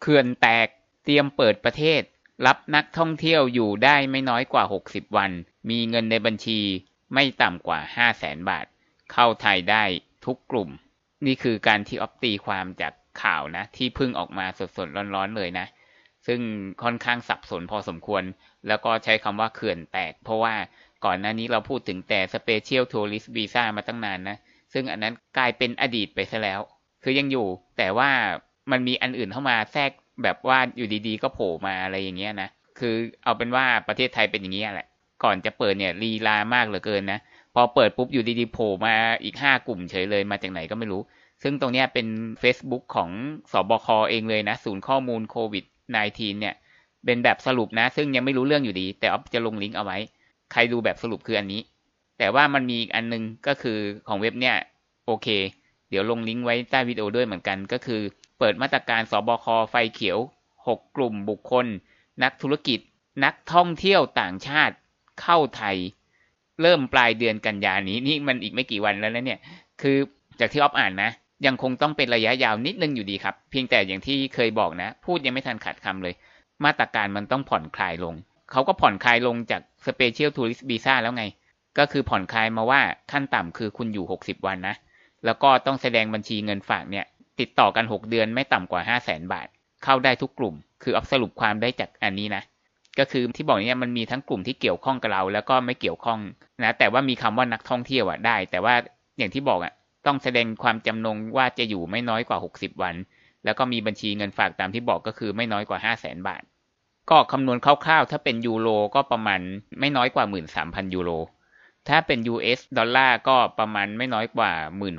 เขื่อนแตกเตรียมเปิดประเทศ รับนักท่องเที่ยวอยู่ได้ไม่น้อยกว่า 60 วัน มีเงินในบัญชีไม่ต่ำกว่า 5 0 0แสนบาท เข้าไทยได้ทุกกลุ่ม นี่คือการที่ออฟตีความจากข่าวนะ ที่เพิ่งออกมาสดๆร้อนๆเลยนะ ซึ่งค่อนข้างสับสนพอสมควร แล้วก็ใช้คำว่าเขื่อนแตก เพราะว่าก่อนหน้านี้เราพูดถึงแต่ Special Tourist Visa มาตั้งนานนะ ซึ่งอันนั้นกลายเป็นอดีตไปซะแล้ว คือยังอยู่แต่ว่า มันมีอันอื่นเข้ามาแทรกแบบว่าอยู่ดีๆ ก็โผล่มาอะไรอย่างเงี้ยนะคือเอาเป็นว่าประเทศไทยเป็นอย่างนี้ยแหละ ก่อนจะเปิดเนี่ยลีลามากเหลือเกินนะพอเปิดปุ๊บอยู่ดีๆโผล่มาอีกห้ากลุ่มเฉยเลยมาจากไหนก็ไม่รู้ ซึ่งตรงนี้เป็น Facebook ของสอบคเองเลยนะ ศูนย์ข้อมูลโควิด -19 เนี่ย เป็นแบบสรุปนะ ซึ่งยังไม่รู้เรื่องอยู่ดี แต่ออฟจะลงลิงก์เอาไว้ ใครดูแบบสรุปคืออันนี้ แต่ว่ามันมีอีกอันนึงก็คือของเว็บเนี่ย โอเค เดี๋ยวลงลิงก์ไว้ใต้วิดีโอด้วยเหมือนกันก็คือ เปิดมาตรการสบคไฟเขียว 6 กลุ่มบุคคล นักธุรกิจ นักท่องเที่ยวต่างชาติเข้าไทย เริ่มปลายเดือนกันยานี้นี่มันอีกไม่กี่วันแล้วนะเนี่ย คือจากที่ออฟอ่านนะ ยังคงต้องเป็นระยะยาวนิดนึงอยู่ดีครับ เพียงแต่อย่างที่เคยบอกนะ พูดยังไม่ทันขาดคำเลย มาตรการมันต้องผ่อนคลายลง เขาก็ผ่อนคลายลงจาก Special Tourist Visa แล้วไง ก็คือผ่อนคลายมาว่าขั้นต่ำคือคุณอยู่ 60 วันนะ แล้วก็ต้องแสดงบัญชีเงินฝากเนี่ย ติดต่อกัน 6 เดือนไม่ต่ำกว่า 5 0 0แสนบาท เข้าได้ทุกกลุ่ม คือเอสรุปความได้จากอันนี้นะ ก็คือที่บอกเนี่ยมันมีทั้งกลุ่มที่เกี่ยวข้องกับเรา แล้วก็ไม่เกี่ยวข้องนะ แต่ว่ามีคำว่านักท่องเที่ยวอะได้ แต่ว่าอย่างที่บอกอะต้องแสดงความจำนงว่าจะอยู่ไม่น้อยกว่า 60 วัน แล้วก็มีบัญชีเงินฝากตามที่บอกก็คือไม่น้อยกว่า 5 0 0แสนบาท ก็คำนวณคร่าวๆ ถ้าเป็นยูโรก็ประมาณไม่น้อยกว่า 13,000 ยูโร ถ้าเป็น US ดอลลาร์ก็ประมาณไม่น้อยกว่า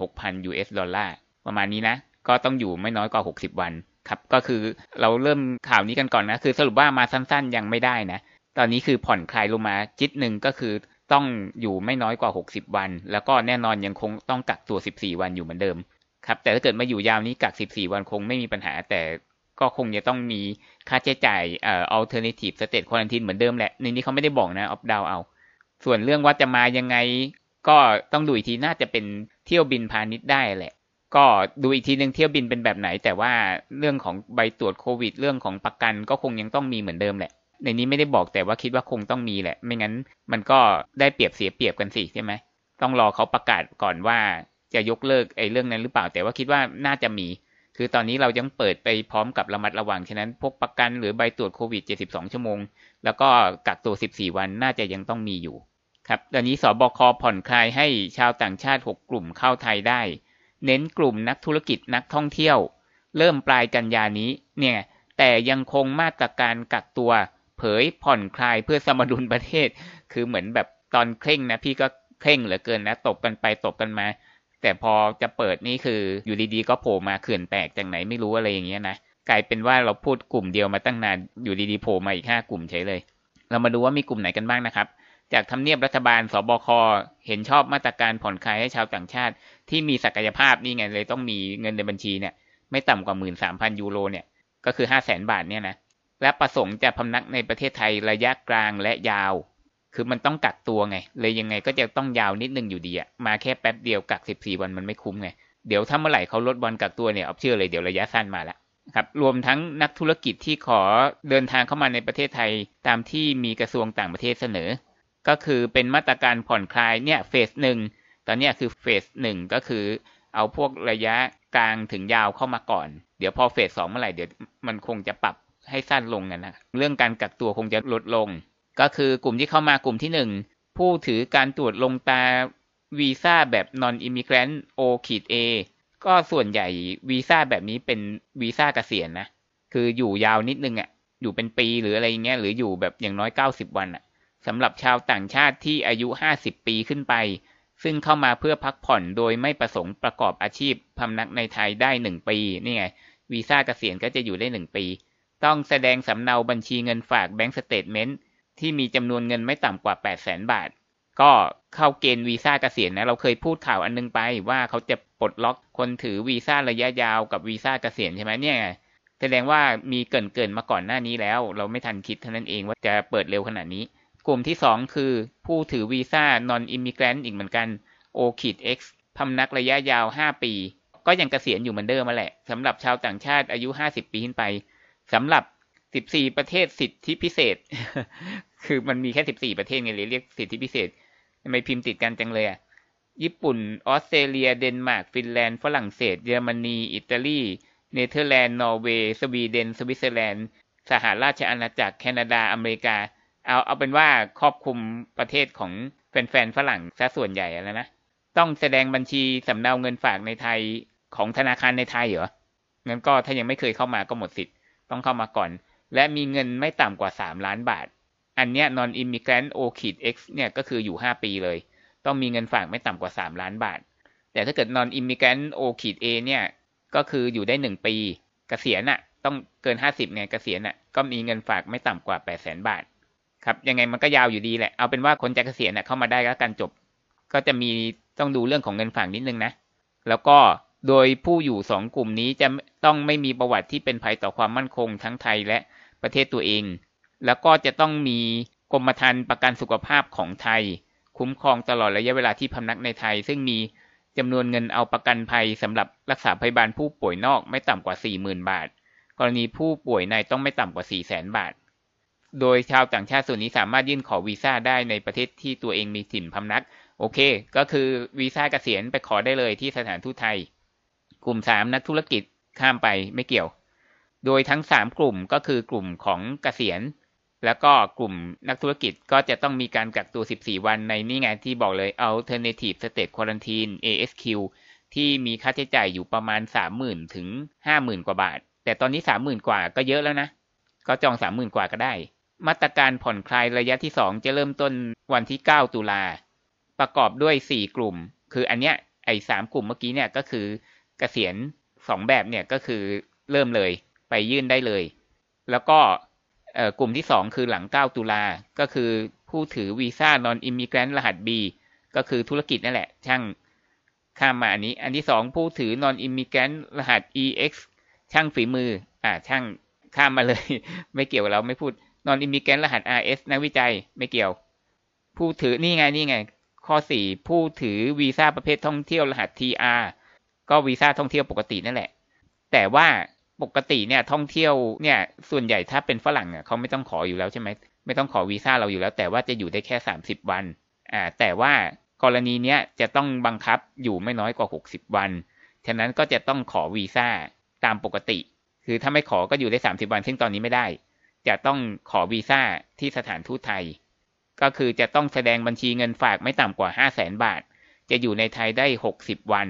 16,000 US ดอลลาร์ประมาณนี้นะ ก็ต้องอยู่ไม่น้อยกว่า 60 วันครับก็คือเราเริ่มข่าวนี้กันก่อนนะ คือสรุปว่ามาสั้นๆยังไม่ได้นะ ตอนนี้คือผ่อนคลายลงมาจิตหนึ่งก็คือต้องอยู่ไม่น้อยกว่า 60 วัน แล้วก็แน่นอนยังคงต้องกักตัว 14 วันอยู่เหมือนเดิมครับแต่ถ้าเกิดมาอยู่ยาวนี้กัก 14 วันคงไม่มีปัญหา แต่ก็คงจะต้องมีค่าใช้จ่ายเอ่อ alternative state quarantine เหมือนเดิมแหละในนี้เขาไม่ได้บอกนะออฟดาวเอา ส่วนเรื่องว่าจะมายังไงก็ต้องดูอีกทีน่าจะเป็นเที่ยวบินพาณิชย์ได้แหละ ก็ดูอีกทีหนึ่งเที่ยวบินเป็นแบบไหน แต่ว่าเรื่องของใบตรวจโควิด เรื่องของประกันก็คงยังต้องมีเหมือนเดิมแหละ ในนี้ไม่ได้บอกแต่ว่าคิดว่าคงต้องมีแหละ ไม่งั้นมันก็ได้เปรียบเสียเปรียบกันสิใช่ไหมต้องรอเขาประกาศก่อนว่าจะยกเลิกไอ้เรื่องนั้นหรือเปล่า แต่ว่าคิดว่าน่าจะมี คือตอนนี้เรายังเปิดไปพร้อมกับระมัดระวังฉะนั้นพวกประกันหรือใบตรวจโควิด 72 ชั่วโมง แล้วก็กักตัว 14 วันน่าจะยังต้องมีอยู่ ครับตอนนี้สบคผ่อนคลายให้ชาวต่างชาติ 6 กลุ่มเข้าไทยได้ เน้นกลุ่มนักธุรกิจนักท่องเที่ยว เริ่มปลายกันยานี้ เนี่ย แต่ยังคงมาตรการกักตัว เผยผ่อนคลายเพื่อสมดุลประเทศ คือเหมือนแบบตอนเคร่งนะพี่ก็เคร่งเหลือเกินนะ ตบกันไปตบกันมา แต่พอจะเปิดนี่คืออยู่ดีๆก็โผล่มาเขื่อนแตกจากไหนไม่รู้อะไรอย่างเงี้ยนะ กลายเป็นว่าเราพูดกลุ่มเดียวมาตั้งนาน อยู่ดีๆโผล่มาอีกห้ากลุ่มเฉยเลย เรามาดูว่ามีกลุ่มไหนกันบ้างนะครับ จากทำเนียบรัฐบาลสบคเห็นชอบมาตรการผ่อนคลายให้ชาวต่างชาติ ที่มีศักยภาพนี่ไงเลยต้องมีเงินในบัญชีเนี่ย ไม่ต่ำกว่า13,000ยูโรเนี่ยก็คือ5 0 0 0 0 0บาทเนี่ยนะและประสงค์จะพำนักในประเทศไทยระยะกลางและยาว คือมันต้องกักตัวไง เลยยังไงก็จะต้องยาวนิดนึงอยู่ดีอะมาแค่แป๊บเดียวกัก14วันมันไม่คุ้มไงเดี๋ยวถ้าเมื่อไหร่เขาลดวันกักตัวเนี่ยเอาเชื่อเลยเดี๋ยวระยะสั้นมาละครับรวมทั้งนักธุรกิจที่ขอเดินทางเข้ามาในประเทศไทยตามที่มีกระทรวงต่างประเทศเสนอ ก็คือเป็นมาตรการผ่อนคลายเนี่ยเฟสหนึ่งตอนนี้คือเฟสหนึ่งก็คือ เอาพวกระยะกลางถึงยาวเข้ามาก่อน เดี๋ยวพอเฟสสองเมื่อไหร่เดี๋ยวมันคงจะปรับให้สั้นลงกันนะเรื่องการกักตัวคงจะลดลง ก็คือกลุ่มที่เข้ามากลุ่มที่หนึ่งผู้ถือการตรวจลงตาวีซ่าแบบ non immigrant O ขีด A ก็ส่วนใหญ่วีซ่าแบบนี้เป็นวีซ่าเกษียณนะ คืออยู่ยาวนิดนึงอะ่ะ อยู่เป็นปีหรืออะไรเงี้ย หรืออยู่แบบอย่างน้อย90วันอะ่ะ สำหรับชาวต่างชาติที่อายุ 50 ปีขึ้นไป ซึ่งเข้ามาเพื่อพักผ่อนโดยไม่ประสงค์ประกอบอาชีพพำนักในไทยได้1ปีนี่ไงวีซ่าเกษียณก็จะอยู่ได้1ปี ต้องแสดงสำเนาบัญชีเงินฝาก bank statement ที่มีจำนวนเงินไม่ต่ำกว่า 8 0 0 0 0 0 บาท ก็เข้าเกณฑ์วีซ่าเกษียณนะ เราเคยพูดข่าวอันนึงไปว่าเขาจะปลดล็อกคนถือวีซ่าระยะยาวกับวีซ่าเกษียณใช่ไหมเนี่ย แสดงว่ามีเกินเกินมาก่อนหน้านี้แล้ว เราไม่ทันคิดเท่านั้นเองว่าจะเปิดเร็วขนาดนี้ กลุ่มที่ 2 คือ ผู้ถือวีซ่า non immigrant อีกเหมือนกัน O ขีด X พำนักระยะยาว 5 ปี ก็ยังเกษียณอยู่เหมือนเดิมมาแหละสำหรับชาวต่างชาติอายุ 50 ปีขึ้นไปสำหรับ 14 ประเทศสิทธิพิเศษ คือมันมีแค่ 14 ประเทศไงเลยเรียกสิทธิพิเศษทำไมพิมพ์ติดกันจังเลยอะญี่ปุ่น ออสเตรเลีย เดนมาร์ก ฟินแลนด์ ฝรั่งเศส เยอรมนี อิตาลี เนเธอร์แลนด์ นอร์เวย์ สวีเดน สวิตเซอร์แลนด์ สหราชอาณาจักร แคนาดา อเมริกา เอาเอาเป็นว่าครอบคลุมประเทศของแฟนๆฝรั่งซะส่วนใหญ่แล้วนะ ต้องแสดงบัญชีสำเนาเงินฝากในไทยของธนาคารในไทยเหรองั้นก็ถ้ายังไม่เคยเข้ามาก็หมดสิทธิ์ต้องเข้ามาก่อน และมีเงินไม่ต่ำกว่า 3 ล้านบาท อันเนี้ย non immigrant o ขีด x เนี่ยก็คืออยู่ 5 ปีเลย ต้องมีเงินฝากไม่ต่ำกว่า 3 ล้านบาท แต่ถ้าเกิด non immigrant o ขีด a เนี่ยก็คืออยู่ได้ 1 ปีเกษียณอะต้องเกิน 50ไงเกษียณอะก็มีเงินฝากไม่ต่ำกว่า 8 0 0 0 0 0 บาท ครับยังไงมันก็ยาวอยู่ดีแหละเอาเป็นว่าคนจะเกษียณอะเข้ามาได้แล้วกันจบ ก็จะมีต้องดูเรื่องของเงินฝากนิดนึงนะ แล้วก็โดยผู้อยู่สองกลุ่มนี้จะต้องไม่มีประวัติที่เป็นภัยต่อความมั่นคงทั้งไทยและประเทศตัวเอง แล้วก็จะต้องมีกรมธรรม์ประกันสุขภาพของไทย คุ้มครองตลอดระยะเวลาที่พำนักในไทย ซึ่งมีจำนวนเงินเอาประกันภัยสำหรับรักษาพยาบาลผู้ป่วยนอกไม่ต่ำกว่า 40,000 บาท กรณีผู้ป่วยในต้องไม่ต่ำกว่า 400,000 บาท โดยชาวต่างชาติส่วนนี้สามารถยื่นขอวีซ่าได้ในประเทศที่ตัวเองมีถิ่นพำนัก โอเค ก็คือวีซ่าเกษียณไปขอได้เลยที่สถานทูตไทย กลุ่ม3นักธุรกิจข้ามไปไม่เกี่ยว โดยทั้ง3กลุ่มก็คือกลุ่มของเกษียณ แล้วก็กลุ่มนักธุรกิจก็จะต้องมีการกักตัว 14 วันในนี่ไงที่บอกเลย Alternative State Quarantine ASQ ที่มีค่าใช้จ่ายอยู่ประมาณ 30,000 ถึง 50,000 กว่าบาท แต่ตอนนี้ 30,000 กว่าก็เยอะแล้วนะ ก็จอง 30,000 กว่าก็ได้ มาตรการผ่อนคลายระยะที่2จะเริ่มต้นวันที่ 9 ตุลา ประกอบด้วย 4 กลุ่ม คืออันเนี้ยไอ้สามกลุ่มเมื่อกี้เนี่ยก็คือเกษียณสองแบบเนี่ยก็คือเริ่มเลยไปยื่นได้เลย แล้วก็กลุ่มที่2คือหลัง 9 ตุลา ก็คือผู้ถือวีซ่านอนอิมิเกรนต์รหัส B ก็คือธุรกิจนั่นแหละ ช่างข้ามมาอันนี้ อันที่2ผู้ถือนอนอิมิเกรนต์รหัส EX ช่างฝีมือ อ่าช่างข้ามมาเลย ไม่เกี่ยวกับเราไม่พูด นอนอิมิเกนรหัส RS นักวิจัยไม่เกี่ยว ผู้ถือนี่ไงนี่ไง ข้อ 4 ผู้ถือวีซ่าประเภทท่องเที่ยวรหัส TR ก็วีซ่าท่องเที่ยวปกตินั่นแหละ แต่ว่าปกติเนี่ยท่องเที่ยวเนี่ยส่วนใหญ่ถ้าเป็นฝรั่งอะเขาไม่ต้องขออยู่แล้วใช่ไหมไม่ต้องขอวีซ่าเราอยู่แล้ว แต่ว่าจะอยู่ได้แค่ 30 วันอ่าแต่ว่ากรณีเนี้ยจะต้องบังคับอยู่ไม่น้อยกว่า 60 วัน ฉะนั้นก็จะต้องขอวีซ่าตามปกติ คือถ้าไม่ขอก็อยู่ได้ 30 วัน ซึ่งตอนนี้ไม่ได้ จะต้องขอวีซ่าที่สถานทูตไทย ก็คือจะต้องแสดงบัญชีเงินฝากไม่ต่ำกว่า 5 0 0แสนบาท จะอยู่ในไทยได้ 60 วัน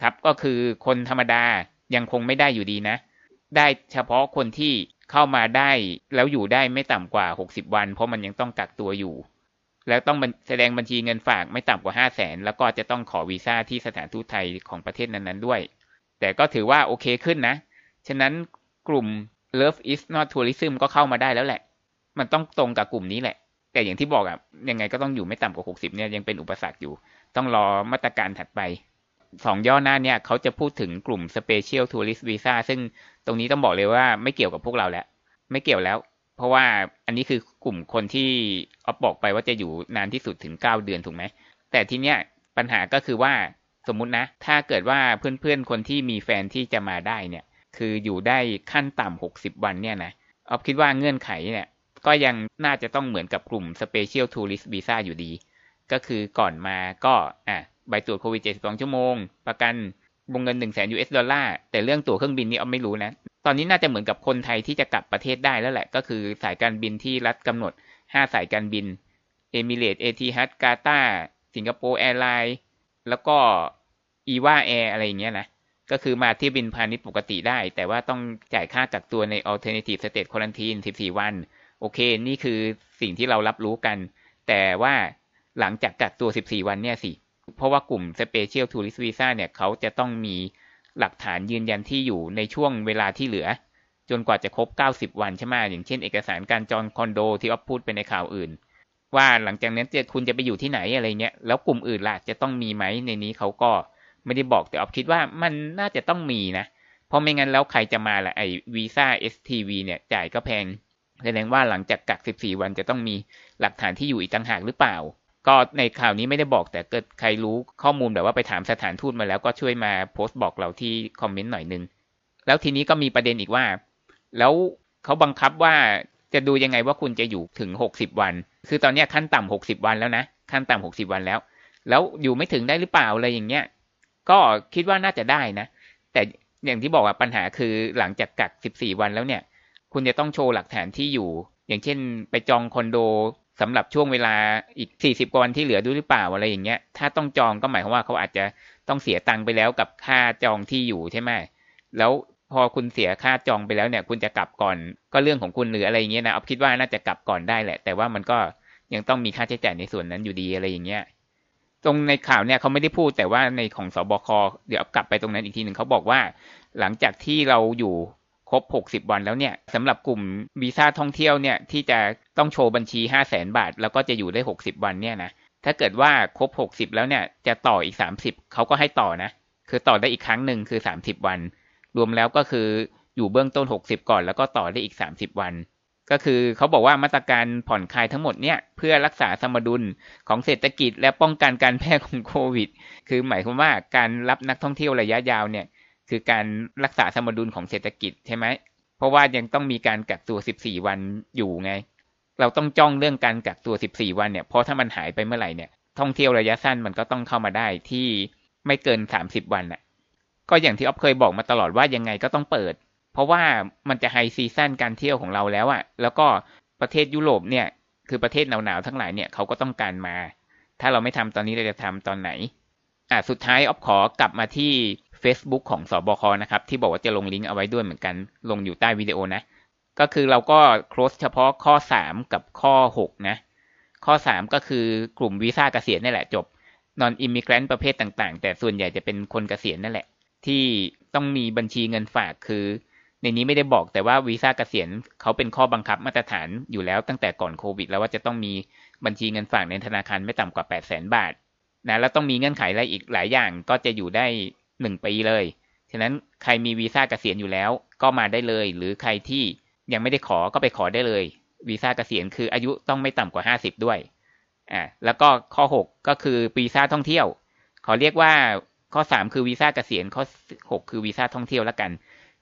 ครับ ก็คือคนธรรมดายังคงไม่ได้อยู่ดีนะ ได้เฉพาะคนที่เข้ามาได้แล้วอยู่ได้ไม่ต่ำกว่า 60 วัน เพราะมันยังต้องกักตัวอยู่ แล้วต้องแสดงบัญชีเงินฝากไม่ต่ำกว่า 5 0 0แสนแล้วก็จะต้องขอวีซ่าที่สถานทูตไทยของประเทศนั้นๆด้วย แต่ก็ถือว่าโอเคขึ้นนะ ฉะนั้นกลุ่ม Love is not tourism ก็เข้ามาได้แล้วแหละ มันต้องตรงกับกลุ่มนี้แหละ แต่อย่างที่บอกอะยังไงก็ต้องอยู่ไม่ต่ำกว่า60เนี่ยยังเป็นอุปสรรคอยู่ ต้องรอมาตรการถัดไปสองย่อหน้าเนี่ยเขาจะพูดถึงกลุ่ม Special Tourist Visa ซึ่งตรงนี้ต้องบอกเลยว่าไม่เกี่ยวกับพวกเราแล้ว ไม่เกี่ยวแล้ว เพราะว่าอันนี้คือกลุ่มคนที่ออฟบอกไปว่าจะอยู่นานที่สุดถึง9เดือนถูกไหม แต่ทีเนี้ยปัญหาก็คือว่าสมมุตินะ ถ้าเกิดว่าเพื่อนๆคนที่มีแฟนที่จะมาได้เนี่ย คืออยู่ได้ขั้นต่ำ60วันเนี่ยนะออฟคิดว่าเงื่อนไขเนี่ย ก็ยังน่าจะต้องเหมือนกับกลุ่ม Special Tourist Visa อยู่ดี ก็คือก่อนมาก็อะใบตรวจโควิด72 ชั่วโมง ประกันวงเงิน 1 0 0 0 0 0 US ดอลลาร์ แต่เรื่องตั๋วเครื่องบินนี่เอาไม่รู้นะ ตอนนี้น่าจะเหมือนกับคนไทยที่จะกลับประเทศได้แล้วแหละ ก็คือสายการบินที่รัฐกำหนด 5 สายการบิน Emirates Etihad Qatar Singapore Airlines แล้วก็ EVA Air อะไรอย่างเงี้ยนะ ก็คือมาที่บินพาณิชย์ปกติได้ แต่ว่าต้องจ่ายค่ากักตัวใน alternative state quarantine 14 วัน โอเค นี่คือสิ่งที่เรารับรู้กัน แต่ว่าหลังจากกักตัว 14 วันเนี่ยสิ เพราะว่ากลุ่ม Special Tourist Visa เนี่ยเขาจะต้องมีหลักฐานยืนยันที่อยู่ในช่วงเวลาที่เหลือ จนกว่าจะครบ 90 วันใช่ไหมอย่างเช่นเอกสารการจองคอนโดที่อ๊อฟพูดไปในข่าวอื่น ว่าหลังจากนั้นจะคุณจะไปอยู่ที่ไหนอะไรเงี้ยแล้วกลุ่มอื่นล่ะจะต้องมีไหมในนี้เขาก็ ไม่ได้บอกแต่ออฟคิดว่ามันน่าจะต้องมีนะ เพราะไม่งั้นแล้วใครจะมาล่ะไอวีซ่า STV เนี่ยจ่ายก็แพงแสดงว่าหลังจากกัก 14 วันจะต้องมีหลักฐานที่อยู่อีกต่างหากหรือเปล่า ก็ในข่าวนี้ไม่ได้บอกแต่เกิดใครรู้ข้อมูลแบบว่าไปถามสถานทูตมาแล้วก็ช่วยมาโพสต์บอกเราที่คอมเมนต์หน่อยนึง แล้วทีนี้ก็มีประเด็นอีกว่า แล้วเขาบังคับว่าจะดูยังไงว่าคุณจะอยู่ถึงหกสิบวัน คือตอนนี้ขั้นต่ำหกสิบวันแล้วนะ ขั้นต่ำหกสิบวันแล้ว แล้วอยู่ไม่ถึงได้หรือเปล่าอะไรอย่างเงี้ย ก็คิดว่าน่าจะได้นะ แต่อย่างที่บอกว่าปัญหาคือหลังจากกักสิบสี่วันแล้วเนี่ย คุณจะต้องโชว์หลักฐานที่อยู่ อย่างเช่น ไปจองคอนโดสำหรับช่วงเวลาอีกสี่สิบวันที่เหลือด้วยหรือเปล่าอะไรอย่างเงี้ย ถ้าต้องจองก็หมายความว่าเขาอาจจะต้องเสียตังค์ไปแล้วกับค่าจองที่อยู่ใช่ไหมแล้วพอคุณเสียค่าจองไปแล้วเนี่ย คุณจะกลับก่อนก็เรื่องของคุณหรืออะไรอย่างเงี้ยนะออฟคิดว่าน่าจะกลับก่อนได้แหละ แต่ว่ามันก็ยังต้องมีค่าใช้จ่ายในส่วนนั้นอยู่ดีอะไรอย่างเงี้ย ตรงในข่าวเนี่ยเขาไม่ได้พูดแต่ว่าในของสบคเดี๋ยวกลับไปตรงนั้นอีกทีหนึ่งเขาบอกว่า หลังจากที่เราอยู่ครบ 60 วันแล้วเนี่ยสำหรับกลุ่มวีซ่าท่องเที่ยวเนี่ยที่จะต้องโชว์บัญชี 5 0 0แสนบาท แล้วก็จะอยู่ได้ 60 วันเนี่ยนะถ้าเกิดว่าครบ 60 แล้วเนี่ยจะต่ออีก 30เขาก็ให้ต่อนะ คือต่อได้อีกครั้งหนึ่งคือ 30 วัน รวมแล้วก็คืออยู่เบื้องต้น 60 ก่อน แล้วก็ต่อได้อีก 30 วัน ก็คือเขาบอกว่ามาตรการผ่อนคลายทั้งหมดเนี่ยเพื่อรักษาสมดุลของเศรษฐกิจ และป้องกันการแพร่ของโควิด คือหมายความว่าการรับนักท่องเที่ยวระยะยาวเนี่ยคือการรักษาสมดุลของเศรษฐกิจใช่ไหม เพราะว่ายังต้องมีการกักตัว 14 วันอยู่ไง เราต้องจ้องเรื่องการกักตัว 14 วันเนี่ยเพราะถ้ามันหายไปเมื่อไหร่เนี่ยท่องเที่ยวระยะสั้นมันก็ต้องเข้ามาได้ที่ไม่เกิน 30 วันน่ะ ก็อย่างที่อ๊อฟเคยบอกมาตลอดว่ายังไงก็ต้องเปิด เพราะว่ามันจะไฮซีซั่นการเที่ยวของเราแล้วอะแล้วก็ประเทศยุโรปเนี่ย คือประเทศหนาวๆทั้งหลายเนี่ยเขาก็ต้องการมา ถ้าเราไม่ทำตอนนี้เราจะทำตอนไหน อะสุดท้ายอ๊อฟขอกลับมาที่ Facebook ของสอบคนะครับ ที่บอกว่าจะลงลิงก์เอาไว้ด้วยเหมือนกัน ลงอยู่ใต้วิดีโอนะ ก็คือเราก็ close เฉพาะข้อ 3 กับข้อ 6 นะ ข้อ 3 ก็คือกลุ่มวีซ่าเกษียณนี่แหละจบ non immigrant ประเภทต่างๆ แต่ส่วนใหญ่จะเป็นคนเกษียณนั่นแหละ ที่ต้องมีบัญชีเงินฝากคือ ในนี้ไม่ได้บอกแต่ว่าวีซ่าเกษียณเขาเป็นข้อบังคับมาตรฐานอยู่แล้วตั้งแต่ก่อนโควิด แล้วว่าจะต้องมีบัญชีเงินฝากในธนาคารไม่ต่ำกว่า 8 0 0 0 0 0 บาทนะแล้วต้องมีเงื่อนไขอะไรอีกหลายอย่างก็จะอยู่ได้หนึ่งปีเลย ฉะนั้นใครมีวีซ่าเกษียณอยู่แล้วก็มาได้เลย หรือใครที่ยังไม่ได้ขอก็ไปขอได้เลยวีซ่าเกษียณคืออายุต้องไม่ต่ำกว่า 50 ด้วยอ่าแล้วก็ข้อ 6 ก็คือวีซ่าท่องเที่ยว ขอเรียกว่าข้อ 3 คือวีซ่าเกษียณข้อ 6 คือวีซ่าท่องเที่ยวแล้วกัน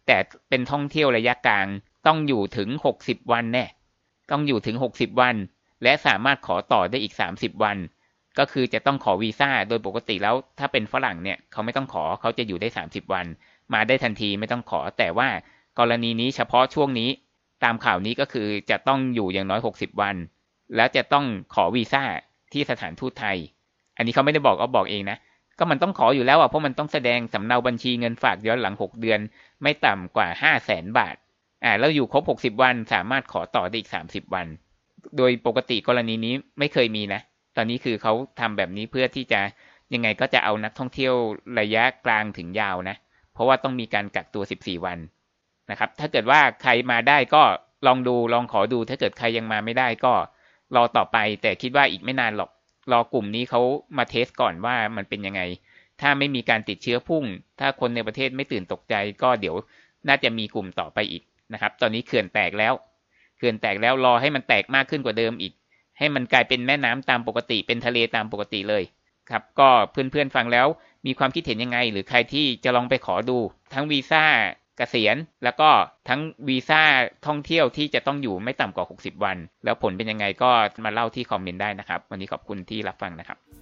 แต่เป็นท่องเที่ยวระยะกลางต้องอยู่ถึง 60 วันแน่ต้องอยู่ถึง 60 วัน และสามารถขอต่อได้อีก 30 วัน ก็คือจะต้องขอวีซ่าโดยปกติแล้วถ้าเป็นฝรั่งเนี่ยเขาไม่ต้องขอเขาจะอยู่ได้ 30 วัน มาได้ทันทีไม่ต้องขอ แต่ว่ากรณีนี้เฉพาะช่วงนี้ ตามข่าวนี้ก็คือจะต้องอยู่อย่างน้อย 60 วัน แล้วจะต้องขอวีซ่าที่สถานทูตไทย อันนี้เขาไม่ได้บอกเอาบอกเองนะ ก็มันต้องขออยู่แล้วอะเพราะมันต้องแสดงสำเนาบัญชีเงินฝากย้อนหลัง6เดือน ไม่ต่ำกว่า5 0 0แสนบาทอ่าแล้วอยู่ครบ60วันสามารถขอต่อได้อีก30วัน โดยปกติกรณีนี้ไม่เคยมีนะ ตอนนี้คือเขาทำแบบนี้เพื่อที่จะยังไงก็จะเอานักท่องเที่ยวระยะกลางถึงยาวนะ เพราะว่าต้องมีการกักตัว14วันนะครับ ถ้าเกิดว่าใครมาได้ก็ลองดูลองขอดู ถ้าเกิดใครยังมาไม่ได้ก็รอต่อไป แต่คิดว่าอีกไม่นานหรอก รอกลุ่มนี้เขามาเทสก่อนว่ามันเป็นยังไง ถ้าไม่มีการติดเชื้อพุ่ง ถ้าคนในประเทศไม่ตื่นตกใจ ก็เดี๋ยวน่าจะมีกลุ่มต่อไปอีกนะครับ ตอนนี้เขื่อนแตกแล้ว เขื่อนแตกแล้วรอให้มันแตกมากขึ้นกว่าเดิมอีก ให้มันกลายเป็นแม่น้ำตามปกติ เป็นทะเลตามปกติเลยครับ ก็เพื่อนๆฟังแล้วมีความคิดเห็นยังไง หรือใครที่จะลองไปขอดู ทั้งวีซ่า กษียณ แล้วก็ทั้งวีซ่าท่องเที่ยวที่จะต้องอยู่ไม่ต่ำกว่า 60 วัน แล้วผลเป็นยังไงก็มาเล่าที่คอมเมนต์ได้นะครับ วันนี้ขอบคุณที่รับฟังนะครับ